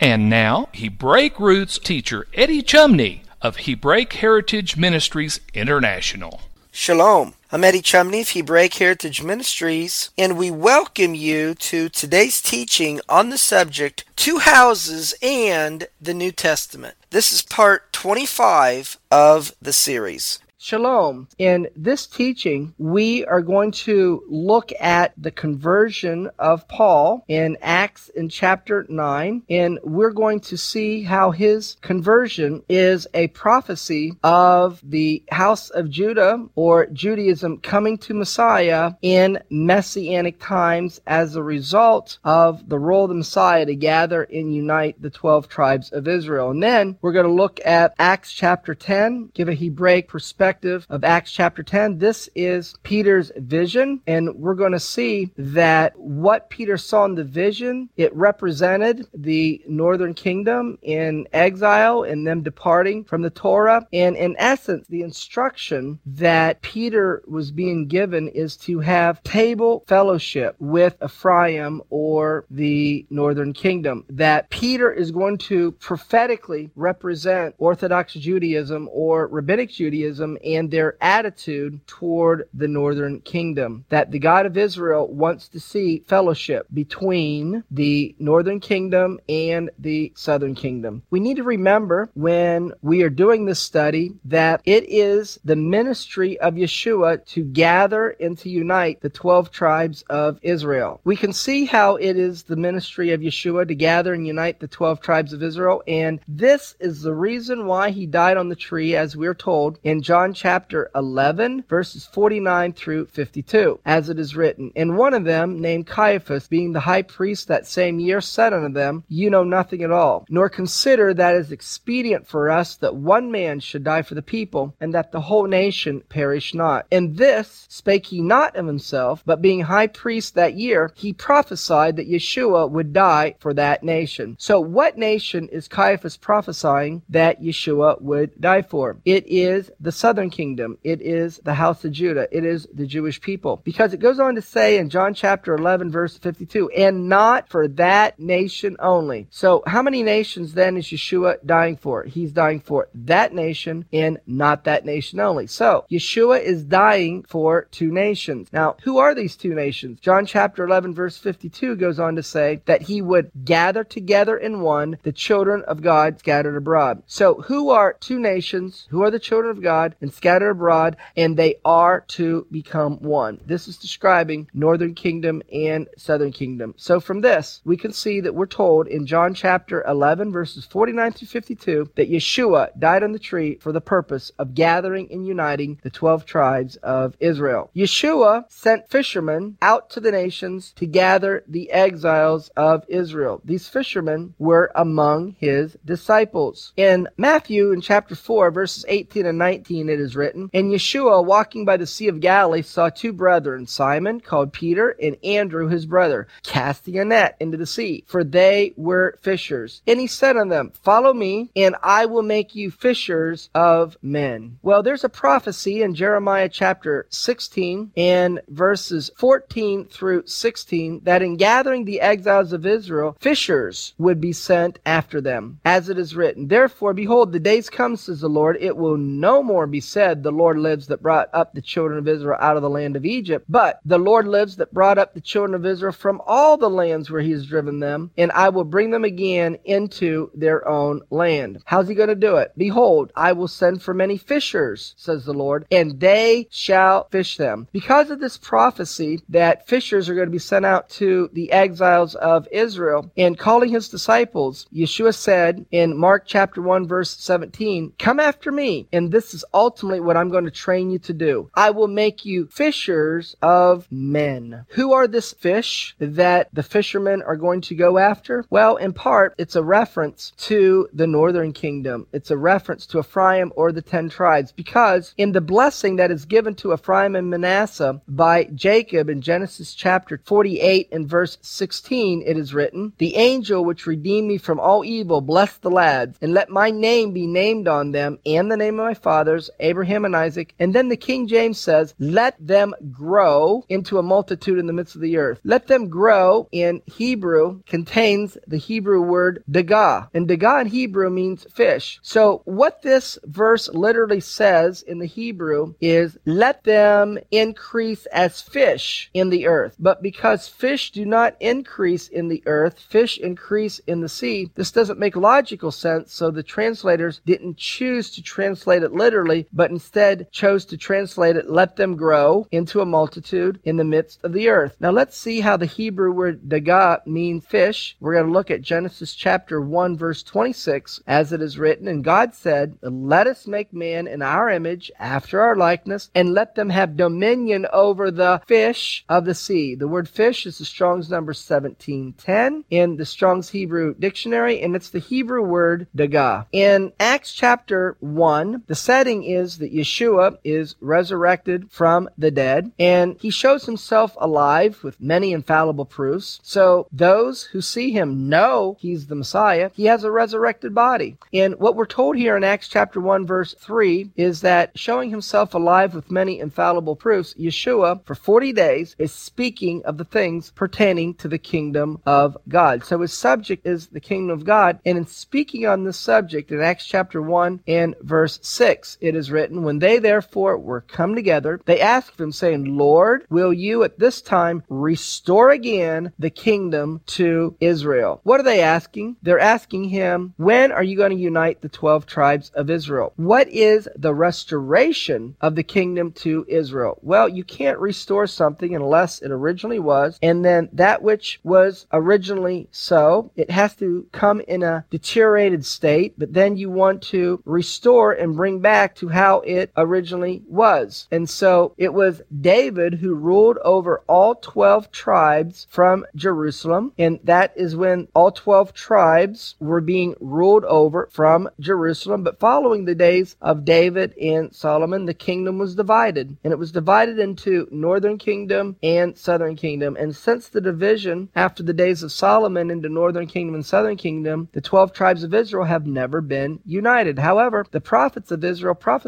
And now, Hebraic roots teacher Eddie Chumney of Hebraic Heritage Ministries International. Shalom. I'm Eddie Chumney of Hebraic Heritage Ministries, and we welcome you to today's teaching on the subject Two Houses and the New Testament. This is part 25 of the series. Shalom. In this teaching, we are going to look at the conversion of Paul in Acts in chapter 9, and we're going to see how his conversion is a prophecy of the house of Judah or Judaism coming to Messiah in messianic times as a result of the role of the Messiah to gather and unite the 12 tribes of Israel. And then we're going to look at Acts chapter 10, give a Hebraic perspective perspective of Acts chapter 10. This is Peter's vision, and we're going to see that what Peter saw in the vision, it represented the northern kingdom in exile and them departing from the Torah. And in essence, the instruction that Peter was being given is to have table fellowship with Ephraim or the northern kingdom. That Peter is going to prophetically represent Orthodox Judaism or Rabbinic Judaism and their attitude toward the northern kingdom. That the God of Israel wants to see fellowship between the northern kingdom and the southern kingdom. We need to remember when we are doing this study that it is the ministry of Yeshua to gather and to unite the 12 tribes of Israel. We can see how it is the ministry of Yeshua to gather and unite the 12 tribes of Israel, and this is the reason why he died on the tree, as we're told in John chapter 11, verses 49 through 52, as it is written. And one of them, named Caiaphas, being the high priest that same year, said unto them, You know nothing at all, nor consider that it is expedient for us that one man should die for the people, and that the whole nation perish not. And this spake he not of himself, but being high priest that year, he prophesied that Yeshua would die for that nation. So, what nation is Caiaphas prophesying that Yeshua would die for? It is the southern kingdom. It is the house of Judah. It is the Jewish people. Because it goes on to say in John chapter 11, verse 52, and not for that nation only. So, how many nations then is Yeshua dying for? He's dying for that nation and not that nation only. So, Yeshua is dying for two nations. Now, who are these two nations? John chapter 11, verse 52 goes on to say that he would gather together in one the children of God scattered abroad. So, who are two nations? Who are the children of God and scattered abroad? And they are to become one. This is describing northern kingdom and southern kingdom. So, from this, we can see that we're told in John chapter 11, verses 49 through 52, that Yeshua died on the tree for the purpose of gathering and uniting the 12 tribes of Israel. Yeshua sent fishermen out to the nations to gather the exiles of Israel. These fishermen were among his disciples. In Matthew, in chapter 4, verses 18 and 19, it is written, And Yeshua, walking by the Sea of Galilee, saw two brethren, Simon, called Peter, and Andrew, his brother, casting a net into the sea, for they were fishers. And he said unto them, Follow me, and I will make you fishers of men. Well, there's a prophecy in Jeremiah chapter 16 and verses 14 through 16 that in gathering the exiles of Israel, fishers would be sent after them, as it is written. Therefore, behold, the days come, says the Lord, it will no more be said, The Lord lives that brought up the children of Israel out of the land of Egypt, but the Lord lives that brought up the children of Israel from all the lands where he has driven them, and I will bring them again into their own land. How's he going to do it? Behold, I will send for many fishers, says the Lord, and they shall fish them. Because of this prophecy that fishers are going to be sent out to the exiles of Israel, and calling his disciples, Yeshua said in Mark chapter 1 verse 17, Come after me, and this is ultimately what I'm going to train you to do. I will make you fishers of men. Who are this fish that the fishermen are going to go after? Well, in part, it's a reference to the northern kingdom. It's a reference to Ephraim or the ten tribes because in the blessing that is given to Ephraim and Manasseh by Jacob in Genesis chapter 48 and verse 16, it is written, The angel which redeemed me from all evil bless the lads, and let my name be named on them and the name of my fathers, Abraham and Isaac. And then the King James says, Let them grow into a multitude in the midst of the earth. Let them grow in Hebrew contains the Hebrew word dagah. And dagah in Hebrew means fish. So what this verse literally says in the Hebrew is let them increase as fish in the earth. But because fish do not increase in the earth, fish increase in the sea, this doesn't make logical sense. So the translators didn't choose to translate it literally, but instead chose to translate it let them grow into a multitude in the midst of the earth. Now let's see how the Hebrew word dagah means fish. We're going to look at Genesis chapter 1 verse 26 as it is written, and God said, let us make man in our image after our likeness and let them have dominion over the fish of the sea. The word fish is the Strong's number 1710 in the Strong's Hebrew dictionary and it's the Hebrew word dagah. In Acts chapter 1, the setting is that Yeshua is resurrected from the dead and he shows himself alive with many infallible proofs. So those who see him know he's the Messiah. He has a resurrected body. And what we're told here in Acts chapter 1 verse 3 is that showing himself alive with many infallible proofs, Yeshua for 40 days is speaking of the things pertaining to the kingdom of God. So his subject is the kingdom of God. And in speaking on this subject in Acts chapter 1 and verse 6, it is written, When they therefore were come together, they asked him, saying, Lord, will you at this time restore again the kingdom to Israel? What are they asking? They're asking him, When are you going to unite the 12 tribes of Israel? What is the restoration of the kingdom to Israel? Well, you can't restore something unless it originally was, and then that which was originally so, it has to come in a deteriorated state, but then you want to restore and bring back to how it originally was. And so it was David who ruled over all 12 tribes from Jerusalem, and that is when all 12 tribes were being ruled over from Jerusalem. But following the days of David and Solomon, the kingdom was divided, and it was divided into northern kingdom and southern kingdom. And since the division after the days of Solomon into northern kingdom and southern kingdom, the 12 tribes of Israel have never been united. However, the prophets of Israel prophesied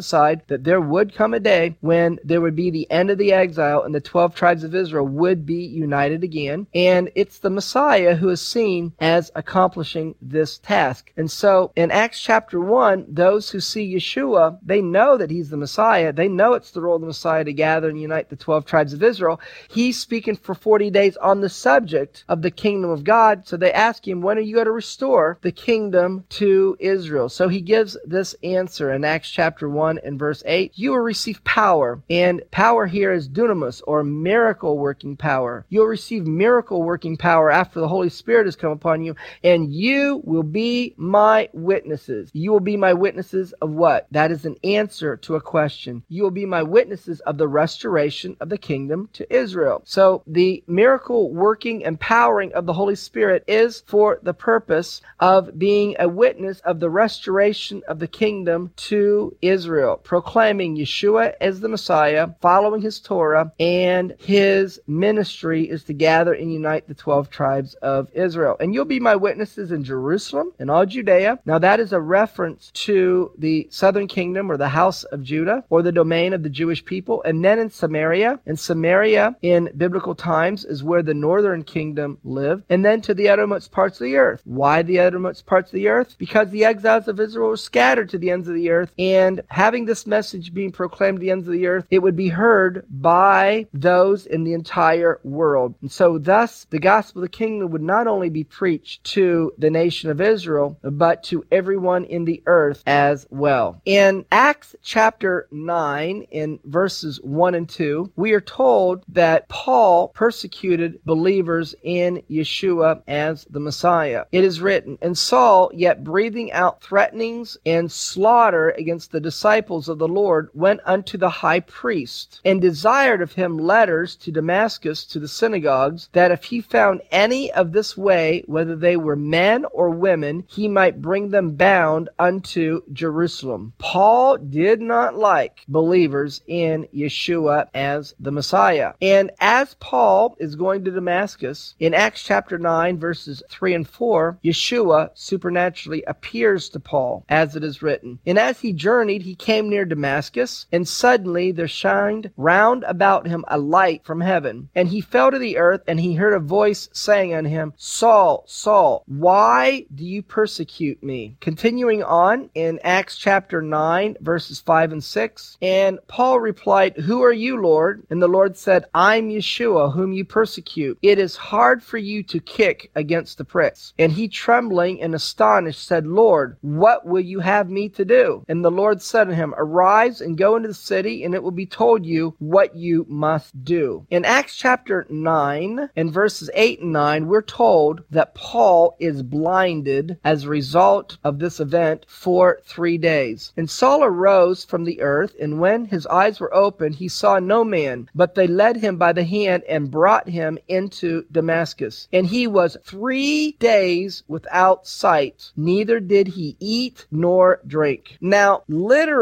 that there would come a day when there would be the end of the exile and the 12 tribes of Israel would be united again. And it's the Messiah who is seen as accomplishing this task. And so in Acts chapter 1, those who see Yeshua, they know that he's the Messiah. They know it's the role of the Messiah to gather and unite the 12 tribes of Israel. He's speaking for 40 days on the subject of the kingdom of God. So they ask him, when are you going to restore the kingdom to Israel? So he gives this answer in Acts chapter 1 and verse 8. You will receive power. And power here is dunamis or miracle working power. You'll receive miracle working power after the Holy Spirit has come upon you and you will be my witnesses. You will be my witnesses of what? That is an answer to a question. You will be my witnesses of the restoration of the kingdom to Israel. So the miracle working empowering of the Holy Spirit is for the purpose of being a witness of the restoration of the kingdom to Israel, proclaiming Yeshua as the Messiah, following his Torah, and his ministry is to gather and unite the 12 tribes of Israel. And you'll be my witnesses in Jerusalem and all Judea. Now that is a reference to the southern kingdom or the house of Judah or the domain of the Jewish people. And then in Samaria, and Samaria in biblical times is where the northern kingdom lived. And then to the uttermost parts of the earth. Why the uttermost parts of the earth? Because the exiles of Israel were scattered to the ends of the earth and had having this message being proclaimed to the ends of the earth, it would be heard by those in the entire world. And so, thus, the gospel of the kingdom would not only be preached to the nation of Israel, but to everyone in the earth as well. In Acts chapter 9, in verses 1 and 2, we are told that Paul persecuted believers in Yeshua as the Messiah. It is written, And Saul, yet breathing out threatenings and slaughter against the disciples of the Lord, went unto the high priest, and desired of him letters to Damascus to the synagogues, that if he found any of this way, whether they were men or women, he might bring them bound unto Jerusalem. Paul did not like believers in Yeshua as the Messiah. And as Paul is going to Damascus, in Acts chapter 9, verses 3 and 4, Yeshua supernaturally appears to Paul, as it is written. And as he journeyed, he came near Damascus, and suddenly there shined round about him a light from heaven. And he fell to the earth, and he heard a voice saying unto him, Saul, Saul, why do you persecute me? Continuing on in Acts chapter 9, verses 5 and 6, and Paul replied, Who are you, Lord? And the Lord said, I'm Yeshua, whom you persecute. It is hard for you to kick against the pricks. And he, trembling and astonished, said, Lord, what will you have me to do? And the Lord said to him, Arise and go into the city, and it will be told you what you must do. In Acts chapter 9 and verses 8 and 9, we're told that Paul is blinded as a result of this event for three days. And Saul arose from the earth, and when his eyes were opened, he saw no man, but they led him by the hand and brought him into Damascus. And he was three days without sight, neither did he eat nor drink. Now, literally,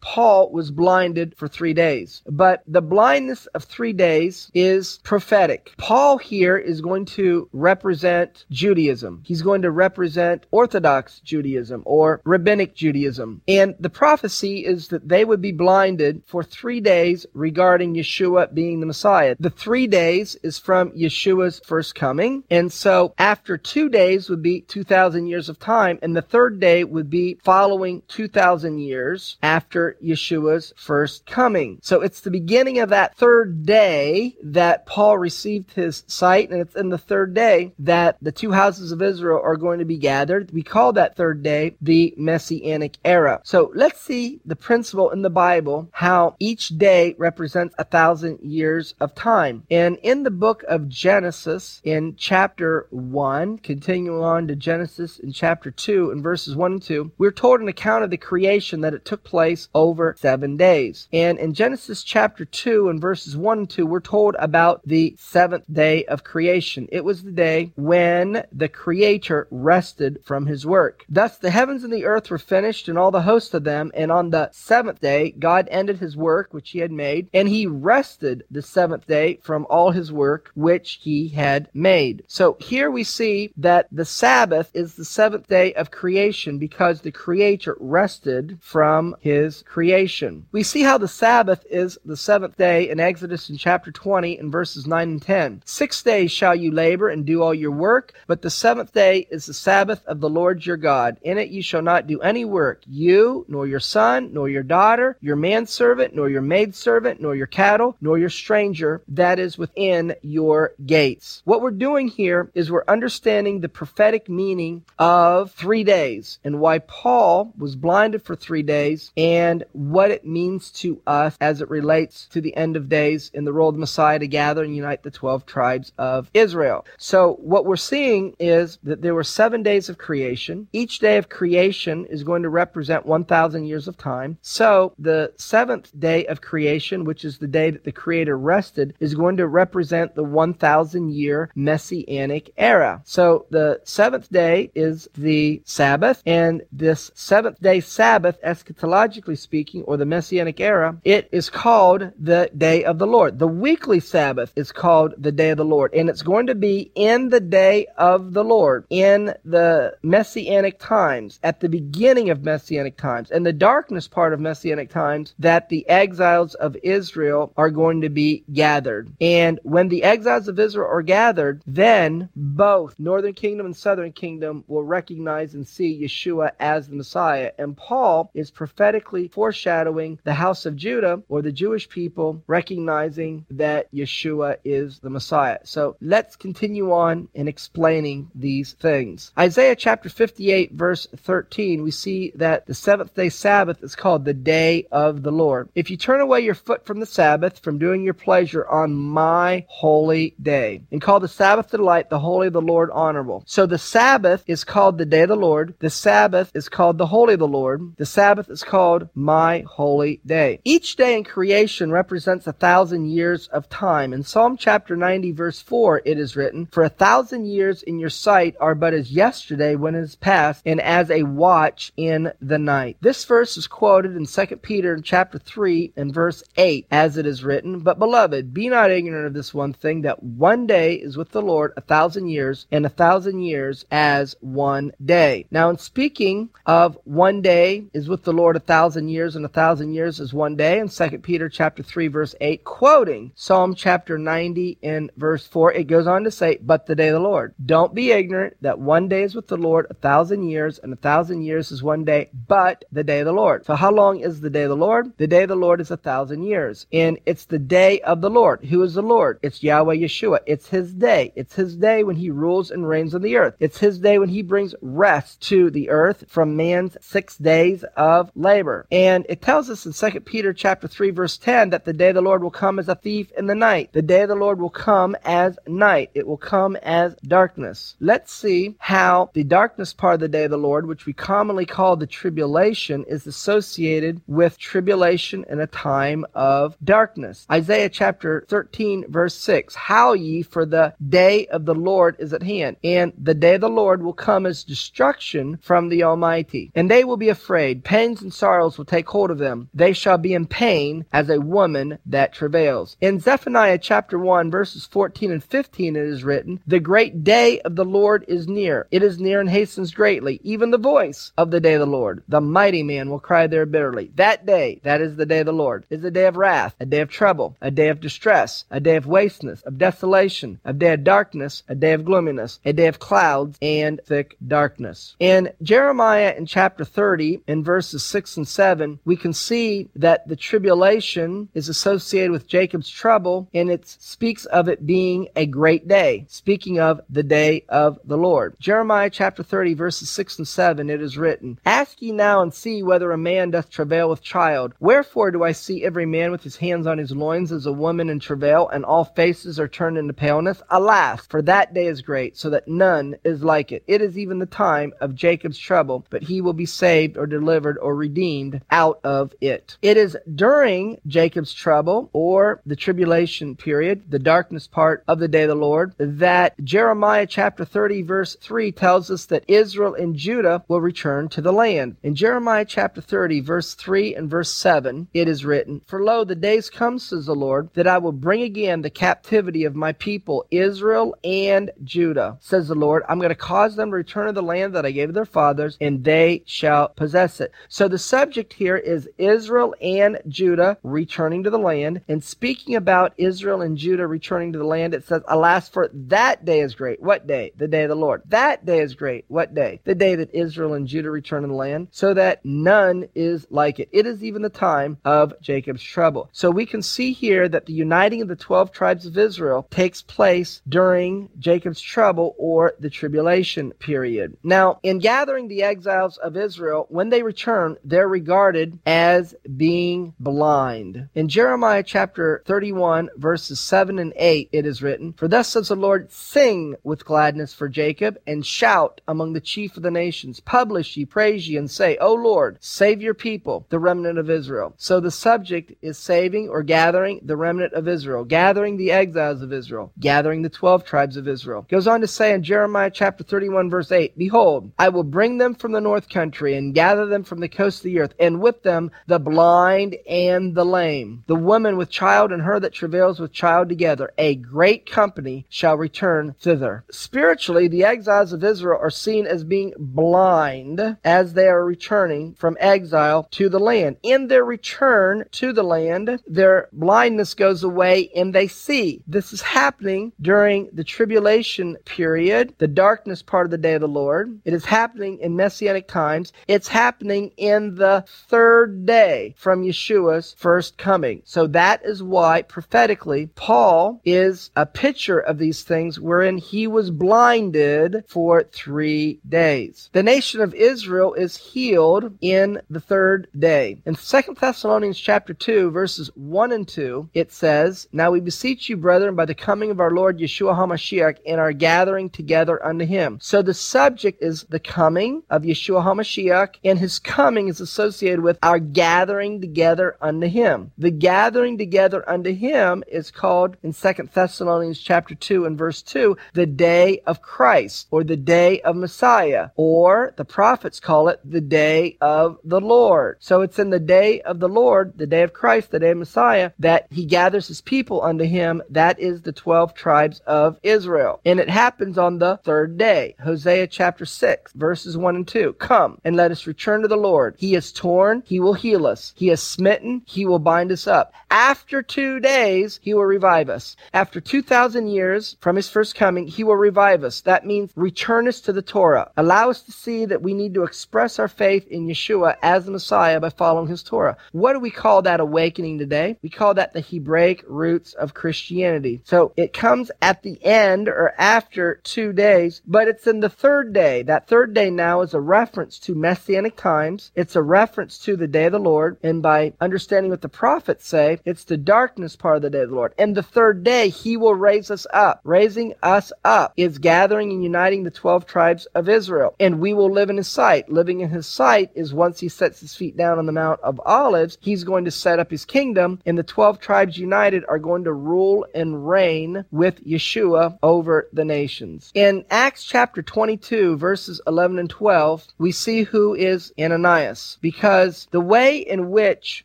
Paul was blinded for three days, but the blindness of three days is prophetic. Paul here is going to represent Judaism. He's going to represent Orthodox Judaism or Rabbinic Judaism. And the prophecy is that they would be blinded for three days regarding Yeshua being the Messiah. The three days is from Yeshua's first coming. And so after two days would be 2,000 years of time. And the third day would be following 2,000 years after Yeshua's first coming. So it's the beginning of that third day that Paul received his sight. And it's in the third day that the two houses of Israel are going to be gathered. We call that third day the Messianic era. So let's see the principle in the Bible, how each day represents a thousand years of time. And in the book of Genesis, in chapter 1, continuing on to Genesis in chapter 2, in verses 1 and 2, we're told an account of the creation that it took place over seven days. And in Genesis chapter 2, and verses 1 and 2, we're told about the seventh day of creation. It was the day when the Creator rested from his work. Thus the heavens and the earth were finished, and all the host of them. And on the seventh day, God ended his work which he had made, and he rested the seventh day from all his work which he had made. So here we see that the Sabbath is the seventh day of creation because the Creator rested from his creation. We see how the Sabbath is the seventh day in Exodus in chapter 20 in verses 9 and 10. Six days shall you labor and do all your work, but the seventh day is the Sabbath of the Lord your God. In it you shall not do any work, you, nor your son, nor your daughter, your manservant, nor your maidservant, nor your cattle, nor your stranger that is within your gates. What we're doing here is we're understanding the prophetic meaning of three days and why Paul was blinded for three days and what it means to us as it relates to the end of days in the role of the Messiah to gather and unite the 12 tribes of Israel. So what we're seeing is that there were seven days of creation. Each day of creation is going to represent 1,000 years of time. So the seventh day of creation, which is the day that the Creator rested, is going to represent the 1,000 year Messianic era. So the seventh day is the Sabbath, and this seventh day Sabbath, eschatologically speaking, or the Messianic era, it is called the day of the Lord. The weekly Sabbath is called the day of the Lord, and it's going to be in the day of the Lord, in the Messianic times, at the beginning of Messianic times, and the darkness part of Messianic times, that the exiles of Israel are going to be gathered. And when the exiles of Israel are gathered, then both northern kingdom and southern kingdom will recognize and see Yeshua as the Messiah. And Paul is prophetically foreshadowing the house of Judah or the Jewish people recognizing that Yeshua is the Messiah. So let's continue on in explaining these things. Isaiah chapter 58 verse 13, we see that the seventh day Sabbath is called the day of the Lord. If you turn away your foot from the Sabbath, from doing your pleasure on my holy day, and call the Sabbath delight, the holy of the Lord honorable. So the Sabbath is called the day of the Lord. The Sabbath is called the holy of the Lord. The Sabbath is called my holy day. Each day in creation represents a thousand years of time. In Psalm chapter 90 verse 4 it is written, For a thousand years in your sight are but as yesterday when it is past, and as a watch in the night. This verse is quoted in 2 Peter chapter 3 and verse 8, as it is written, But beloved, be not ignorant of this one thing, that one day is with the Lord a thousand years, and a thousand years as one day. Now, in speaking of one day is with the Lord a thousand years, and a thousand years is one day, in 2 Peter chapter 3 verse 8, quoting Psalm chapter 90 and verse 4, it goes on to say, But the day of the Lord. Don't be ignorant that one day is with the Lord a thousand years, and a thousand years is one day, but the day of the Lord. So how long is the day of the Lord? The day of the Lord is a thousand years. And it's the day of the Lord. Who is the Lord? It's Yahweh Yeshua. It's his day. It's his day when he rules and reigns on the earth. It's his day when he brings rest to the earth from man's six days of labor. And it tells us in 2 Peter chapter 3 verse 10 that the day the Lord will come as a thief in the night. The day the Lord will come as night. It will come as darkness. Let's see how the darkness part of the day of the Lord, which we commonly call the tribulation, is associated with tribulation in a time of darkness. Isaiah chapter 13 verse 6. How ye for the day of the Lord is at hand. And the day of the Lord will come as destruction from the Almighty. And they will be afraid. Pains and sorrows will take hold of them. They shall be in pain as a woman that travails. In Zephaniah chapter 1 verses 14 and 15 it is written, The great day of the Lord is near. It is near and hastens greatly. Even the voice of the day of the Lord. The mighty man will cry there bitterly. That day, that is the day of the Lord, is a day of wrath, a day of trouble, a day of distress, a day of wasteness, of desolation, a day of darkness, a day of gloominess, a day of clouds and thick darkness. In Jeremiah in chapter 30, in verses 6 and 7, we can see that the tribulation is associated with Jacob's trouble, and it speaks of it being a great day, speaking of the day of the Lord. Jeremiah chapter 30, verses 6 and 7, it is written, Ask ye now and see whether a man doth travail with child. Wherefore do I see every man with his hands on his loins as a woman in travail, and all faces are turned into paleness? Alas, for that day is great, so that none is like it. It is even the time of Jacob's trouble, but he will be saved or delivered or redeemed out of it. It is during Jacob's trouble or the tribulation period, the darkness part of the day of the Lord, that Jeremiah chapter 30 verse 3 tells us that Israel and Judah will return to the land. In Jeremiah chapter 30 verse 3 and verse 7, it is written, For lo, the days come, says the Lord, that I will bring again the captivity of my people, Israel and Judah, says the Lord. I'm going to cause them to return to the land that I gave their fathers, and they shall possess it. So the subject here is Israel and Judah returning to the land. And speaking about Israel and Judah returning to the land, it says, Alas, for that day is great. What day? The day of the Lord. That day is great. What day? The day that Israel and Judah return to the land, so that none is like it. It is even the time of Jacob's trouble. So we can see here that the uniting of the 12 tribes of Israel takes place during Jacob's trouble or the tribulation period. Now, in gathering the exiles of Israel, when they return, they're regarded as being blind. In Jeremiah chapter 31, verses 7 and 8, it is written, For thus says the Lord, Sing with gladness for Jacob, and shout among the chief of the nations. Publish ye, praise ye, and say, O Lord, save your people, the remnant of Israel. So the subject is saving or gathering the remnant of Israel, gathering the exiles of Israel, gathering the 12 tribes of Israel. Goes on to say in Jeremiah chapter 31, verse 8, Behold, I will bring them from the north country and gather them from the coast the earth, and with them the blind and the lame, the woman with child and her that travails with child together. A great company shall return thither. Spiritually, the exiles of Israel are seen as being blind as they are returning from exile to the land. In their return to the land, their blindness goes away and they see. This is happening during the tribulation period, the darkness part of the day of the Lord. It is happening in messianic times. It's happening in in the third day from Yeshua's first coming. So that is why prophetically Paul is a picture of these things wherein he was blinded for three days. The nation of Israel is healed in the third day. In 2 Thessalonians chapter 2 verses 1 and 2 it says, Now we beseech you brethren by the coming of our Lord Yeshua HaMashiach and our gathering together unto him. So the subject is the coming of Yeshua HaMashiach and his coming is associated with our gathering together unto him. The gathering together unto him is called in Second Thessalonians chapter 2 and verse 2 the day of Christ or the day of Messiah or the prophets call it the day of the Lord. So it's in the day of the Lord, the day of Christ, the day of Messiah that he gathers his people unto him. That is the 12 tribes of Israel. And it happens on the third day. Hosea chapter 6 verses 1 and 2. Come and let us return to the Lord. He is torn, he will heal us. He is smitten, he will bind us up. After two days, he will revive us. After 2,000 years from his first coming, he will revive us. That means return us to the Torah. Allow us to see that we need to express our faith in Yeshua as the Messiah by following his Torah. What do we call that awakening today? We call that the Hebraic roots of Christianity. So it comes at the end or after two days, but it's in the third day. That third day now is a reference to messianic times. It's a reference to the day of the Lord. And by understanding what the prophets say, it's the darkness part of the day of the Lord. And the third day, he will raise us up. Raising us up is gathering and uniting the 12 tribes of Israel. And we will live in his sight. Living in his sight is once he sets his feet down on the Mount of Olives, he's going to set up his kingdom. And the 12 tribes united are going to rule and reign with Yeshua over the nations. In Acts chapter 22, verses 11 and 12, we see who is Ananias because the way in which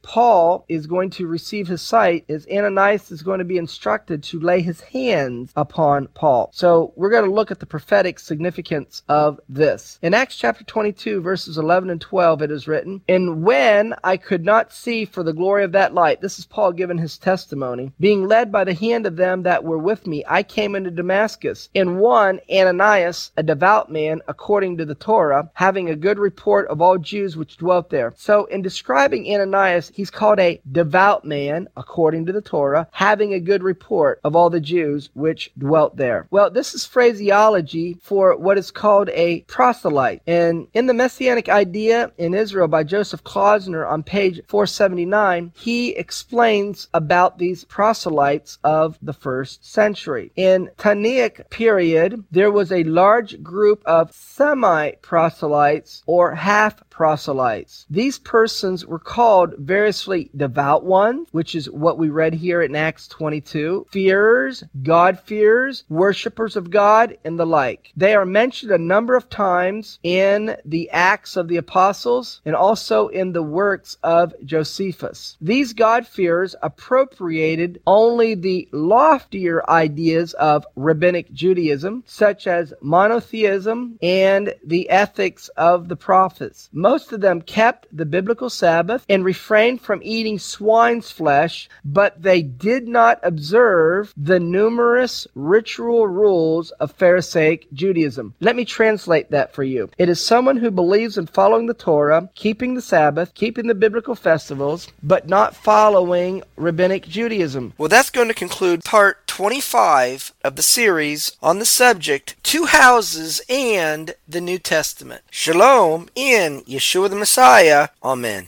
Paul is going to receive his sight is Ananias is going to be instructed to lay his hands upon Paul. So we're going to look at the prophetic significance of this. In Acts chapter 22, verses 11 and 12, it is written, And when I could not see for the glory of that light, this is Paul giving his testimony, being led by the hand of them that were with me, I came into Damascus. And one, Ananias, a devout man, according to the Torah, having a good report of all Jews which dwelt there. So in describing Ananias, he's called a devout man, according to the Torah, having a good report of all the Jews which dwelt there. Well, this is phraseology for what is called a proselyte. And in the Messianic idea in Israel by Joseph Klausner on page 479, he explains about these proselytes of the first century. In Tannaic period, there was a large group of semi-proselytes or half proselytes. These persons were called variously devout ones, which is what we read here in Acts 22, fearers, God-fearers, worshippers of God, and the like. They are mentioned a number of times in the Acts of the Apostles and also in the works of Josephus. These God-fearers appropriated only the loftier ideas of rabbinic Judaism, such as monotheism and the ethics of the prophets. Most of kept the biblical Sabbath and refrained from eating swine's flesh, but they did not observe the numerous ritual rules of Pharisaic Judaism. Let me translate that for you. It is someone who believes in following the Torah, keeping the Sabbath, keeping the biblical festivals, but not following rabbinic Judaism. Well, that's going to conclude part 25 of the series on the subject Two Houses and the New Testament. Shalom in Yeshua the Messiah. Amen.